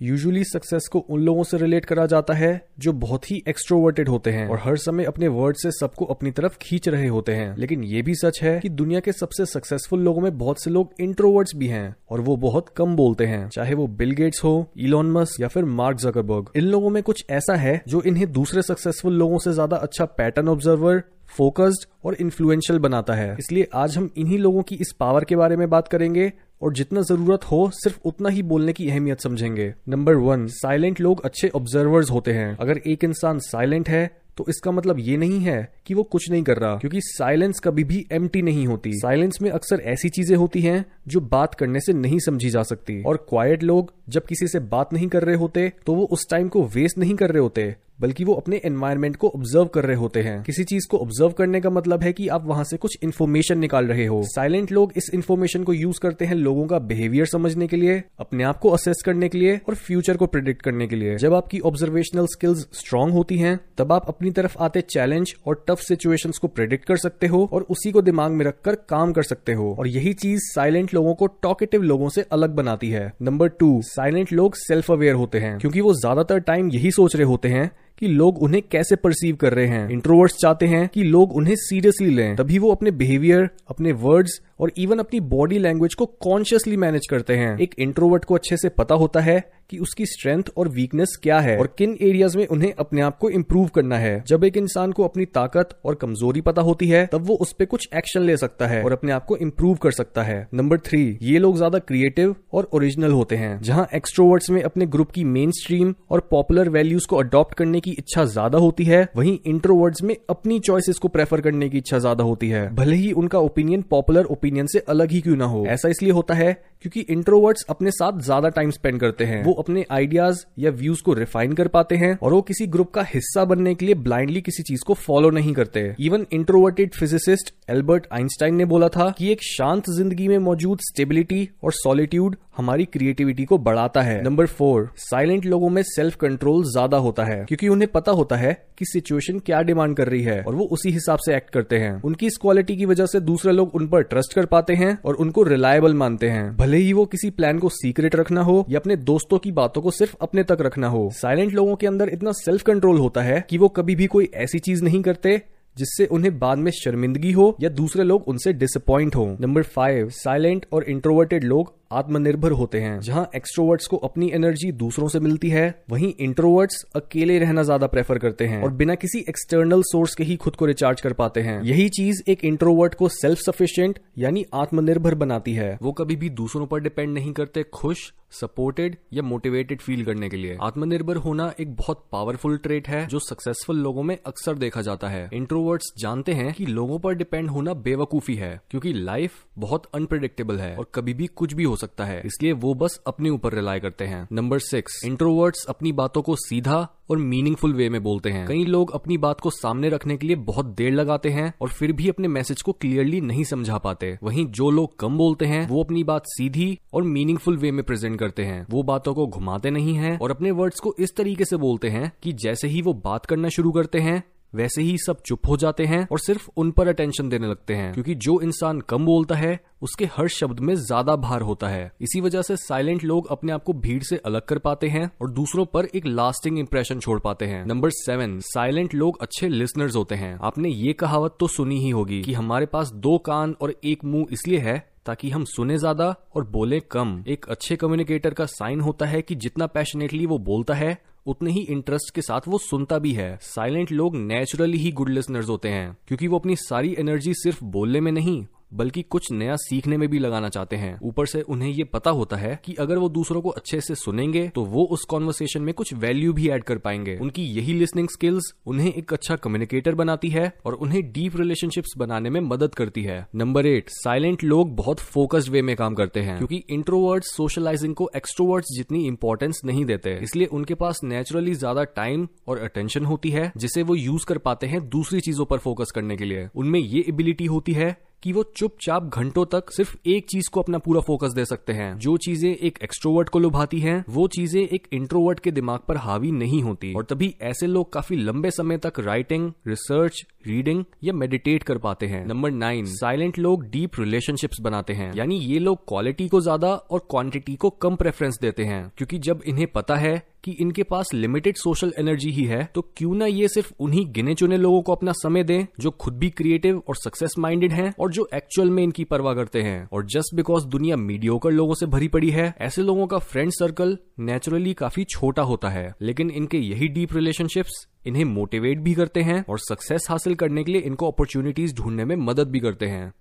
Usually success को उन लोगों से रिलेट करा जाता है जो बहुत ही एक्सट्रोवर्टेड होते हैं और हर समय अपने वर्ड से सबको अपनी तरफ़ खींच रहे होते हैं। लेकिन ये भी सच है कि दुनिया के सबसे सक्सेसफुल लोगों में बहुत से लोग इंट्रोवर्ट्स भी हैं और वो बहुत कम बोलते हैं। चाहे वो बिल गेट्स हो इलॉन मस्क या फिर मार्क जकरबर्ग इन लोगों में कुछ ऐसा है जो इन्हें दूसरे सक्सेसफुल लोगों से ज़्यादा अच्छा पैटर्न ऑब्जर्वर फोकस्ड और इन्फ्लुएंशियल बनाता है। इसलिए आज हम इन्हीं लोगों की इस पावर के बारे में बात करेंगे और जितना ज़रूरत हो, सिर्फ़ उतना ही बोलने की अहमियत समझेंगे। नंबर वन साइलेंट लोग अच्छे ऑब्जर्वर्स होते हैं। अगर एक इंसान साइलेंट है तो इसका मतलब ये नहीं है कि वो कुछ नहीं कर रहा, क्योंकि साइलेंस कभी भी एम नहीं होती। साइलेंस में अक्सर ऐसी चीज़ें होती हैं जो बात करने से नहीं समझी जा सकती। और क्वाइट लोग जब किसी से बात नहीं कर रहे होते तो वो उस टाइम को वेस्ट नहीं कर रहे होते, बल्कि वो अपने एनवायरमेंट को ऑब्ज़र्व कर रहे होते हैं। किसी चीज़ को ऑब्ज़र्व करने का मतलब है कि आप वहाँ से कुछ इन्फॉर्मेशन निकाल रहे हो। साइलेंट लोग इस इन्फॉर्मेशन को यूज़ करते हैं लोगों का बिहेवियर समझने के लिए, अपने आप को असेस करने के लिए और फ्यूचर को प्रिडिक्ट करने के लिए। जब आपकी ऑब्जर्वेशनल स्किल्स स्ट्रांग होती हैं, तब आप अपनी तरफ़ आते चैलेंज और टफ सिचुएशन को प्रिडिक्ट कर सकते हो और उसी को दिमाग में रखकर काम कर सकते हो। और यही चीज़ साइलेंट लोगों को टॉकेटिव लोगों से अलग बनाती है। नंबर टू साइलेंट लोग सेल्फ अवेयर होते हैं, क्योंकि वो ज़्यादातर टाइम यही सोच रहे होते हैं कि लोग उन्हें कैसे परसीव कर रहे हैं। इंट्रोवर्ट्स चाहते हैं कि लोग उन्हें सीरियसली लें। तभी वो अपने बिहेवियर अपने वर्ड्स और इवन अपनी बॉडी लैंग्वेज को कॉन्शियसली मैनेज करते हैं। एक इंट्रोवर्ट को अच्छे से पता होता है कि उसकी स्ट्रेंथ और वीकनेस क्या है और किन एरियाज़ में उन्हें अपने आप को इम्प्रूव करना है। जब एक इंसान को अपनी ताकत और कमज़ोरी पता होती है, तब वो उस पर कुछ एक्शन ले सकता है और अपने आप को इम्प्रूव कर सकता है। नंबर थ्री ये लोग ज़्यादा क्रिएटिव और ओरिजिनल होते हैं, जहाँ एक्सट्रोवर्ट्स में अपने ग्रुप की मेन स्ट्रीम और पॉपुलर वैल्यूज़ को अडॉप्ट करने की इच्छा ज़्यादा होती है, वहीं इंट्रोवर्ड्स में अपनी चॉइसेस को प्रेफर करने की इच्छा ज़्यादा होती है। भले ही उनका ओपिनियन पॉपुलर ओपिनियन से अलग ही क्यों ना हो। ऐसा इसलिए होता है क्योंकि इंट्रोवर्ट्स अपने साथ ज़्यादा टाइम स्पेंड करते हैं। वो अपने आइडियाज़ या व्यूज़ को रिफाइन कर पाते हैं और वो किसी ग्रुप का हिस्सा बनने के लिए ब्लाइंडली किसी चीज़ को फॉलो नहीं करते। Even introverted physicist Albert Einstein ने बोला था कि एक शांत ज़िंदगी में मौजूद स्टेबिलिटी और सॉलिट्यूड हमारी क्रिएटिविटी को बढ़ाता है। नंबर फोर साइलेंट लोगों में सेल्फ कंट्रोल ज़्यादा होता है, क्योंकि उन्हें पता होता है कि सिचुएशन क्या डिमांड कर रही है और वो उसी हिसाब से एक्ट करते हैं। उनकी इस क्वालिटी की वजह से दूसरे लोग उन पर ट्रस्ट कर पाते हैं और उनको रिलायबल मानते हैं। भले ही वो किसी प्लान को सीक्रेट रखना हो या अपने दोस्तों की बातों को सिर्फ़ अपने तक रखना हो। साइलेंट लोगों के अंदर इतना सेल्फ कंट्रोल होता है कि वो कभी भी कोई ऐसी चीज़ नहीं करते जिससे उन्हें बाद में शर्मिंदगी हो या दूसरे लोग उनसे डिसअपॉइंट हो। नंबर फाइव साइलेंट और इंट्रोवर्टेड लोग आत्मनिर्भर होते हैं। जहाँ एक्सट्रोवर्ट्स को अपनी एनर्जी दूसरों से मिलती है, वहीं इंट्रोवर्ट्स अकेले रहना ज़्यादा प्रेफर करते हैं और बिना किसी एक्सटर्नल सोर्स के ही खुद को रिचार्ज कर पाते हैं। यही चीज़ एक इंट्रोवर्ट को सेल्फ सफिशियंट यानी आत्मनिर्भर बनाती है। वो कभी भी दूसरों पर डिपेंड नहीं करते खुश सपोर्टेड या मोटिवेटेड फील करने के लिए। आत्मनिर्भर होना एक बहुत पावरफुल ट्रेट है, जो सक्सेसफुल लोगों में अक्सर देखा जाता है। इंट्रोवर्ट्स जानते हैं कि लोगों पर डिपेंड होना बेवकूफ़ी है, क्योंकि लाइफ बहुत अनप्रिडिक्टेबल है और कभी भी कुछ भी हो सकता है। इसलिए वो बस अपने ऊपर रिलाई करते हैं। नंबर सिक्स इंट्रोवर्ट्स अपनी बातों को सीधा और मीनिंगफुल वे में बोलते हैं। कई लोग अपनी बात को सामने रखने के लिए बहुत देर लगाते हैं और फिर भी अपने मैसेज को क्लियरली नहीं समझा पाते। वहीं जो लोग कम बोलते हैं, वो अपनी बात सीधी और मीनिंगफुल वे में प्रेजेंट करते हैं। वो बातों को घुमाते नहीं हैं और अपने वर्ड्स को इस तरीके से बोलते हैं कि जैसे ही वो बात करना शुरू करते हैं वैसे ही सब चुप हो जाते हैं और सिर्फ़ उन पर अटेंशन देने लगते हैं, क्योंकि जो इंसान कम बोलता है, उसके हर शब्द में ज़्यादा भार होता है। इसी वजह से साइलेंट लोग अपने आप को भीड़ से अलग कर पाते हैं और दूसरों पर एक लास्टिंग इंप्रेशन छोड़ पाते हैं। नंबर सेवन साइलेंट लोग अच्छे लिसनर्स होते हैं। आपने ये कहावत तो सुनी ही होगी कि हमारे पास दो कान और एक मुँह इसलिए है ताकि हम सुने ज़्यादा और बोले कम। एक अच्छे कम्युनिकेटर का साइन होता है कि जितना पैशनेटली वो बोलता है, उतने ही इंटरेस्ट के साथ वो सुनता भी है। साइलेंट लोग नेचुरली ही गुड लिसनर्स होते हैं, क्योंकि वो अपनी सारी एनर्जी सिर्फ़ बोलने में नहीं बल्कि कुछ नया सीखने में भी लगाना चाहते हैं। ऊपर से उन्हें ये पता होता है कि अगर वो दूसरों को अच्छे से सुनेंगे तो वो उस कॉन्वर्सेशन में कुछ वैल्यू भी एड कर पाएँगे। उनकी यही लिसनिंग स्किल्स उन्हें एक अच्छा कम्युनिकेटर बनाती है और उन्हें डीप रिलेशनशिप्स बनाने में मदद करती है। नंबर एट साइलेंट लोग बहुत फोकस्ड वे में काम करते हैं, क्योंकि इंट्रोवर्ट सोशलाइजिंग को एक्सट्रोवर्ट्स जितनी इंपॉर्टेंस नहीं देते। इसलिए उनके पास नेचुरली ज़्यादा टाइम और अटेंशन होती है, जिसे वो यूज़ कर पाते हैं दूसरी चीज़ों पर फोकस करने के लिए। उनमें ये एबिलिटी होती है कि वो चुपचाप घंटों तक सिर्फ़ एक चीज़ को अपना पूरा फोकस दे सकते हैं। जो चीज़ें एक एक्सट्रोवर्ट को लुभाती हैं, वो चीज़ें एक इंट्रोवर्ट के दिमाग पर हावी नहीं होती। और तभी ऐसे लोग काफ़ी लंबे समय तक राइटिंग रिसर्च रीडिंग या मेडिटेट कर पाते हैं। नंबर नाइन साइलेंट लोग डीप रिलेशनशिप्स बनाते हैं। यानी ये लोग क्वालिटी को ज़्यादा और क्वांटिटी को कम प्रेफरेंस देते हैं। क्योंकि जब इन्हें पता है कि इनके पास लिमिटेड सोशल एनर्जी ही है तो क्यों ना ये सिर्फ़ उन्हीं गिने चुने लोगों को अपना समय दें, जो खुद भी क्रिएटिव और सक्सेस माइंडेड हैं और जो एक्चुअल में इनकी परवाह करते हैं। और जस्ट बिकॉज़ दुनिया मीडियोकर लोगों से भरी पड़ी है, ऐसे लोगों का फ्रेंड सर्कल नेचुरली काफ़ी छोटा होता है। लेकिन इनके यही डीप रिलेशनशिप्स इन्हें मोटिवेट भी करते हैं और सक्सेस हासिल करने के लिए इनको अपॉर्चुनिटीज़ ढूँढने में मदद भी करते हैं।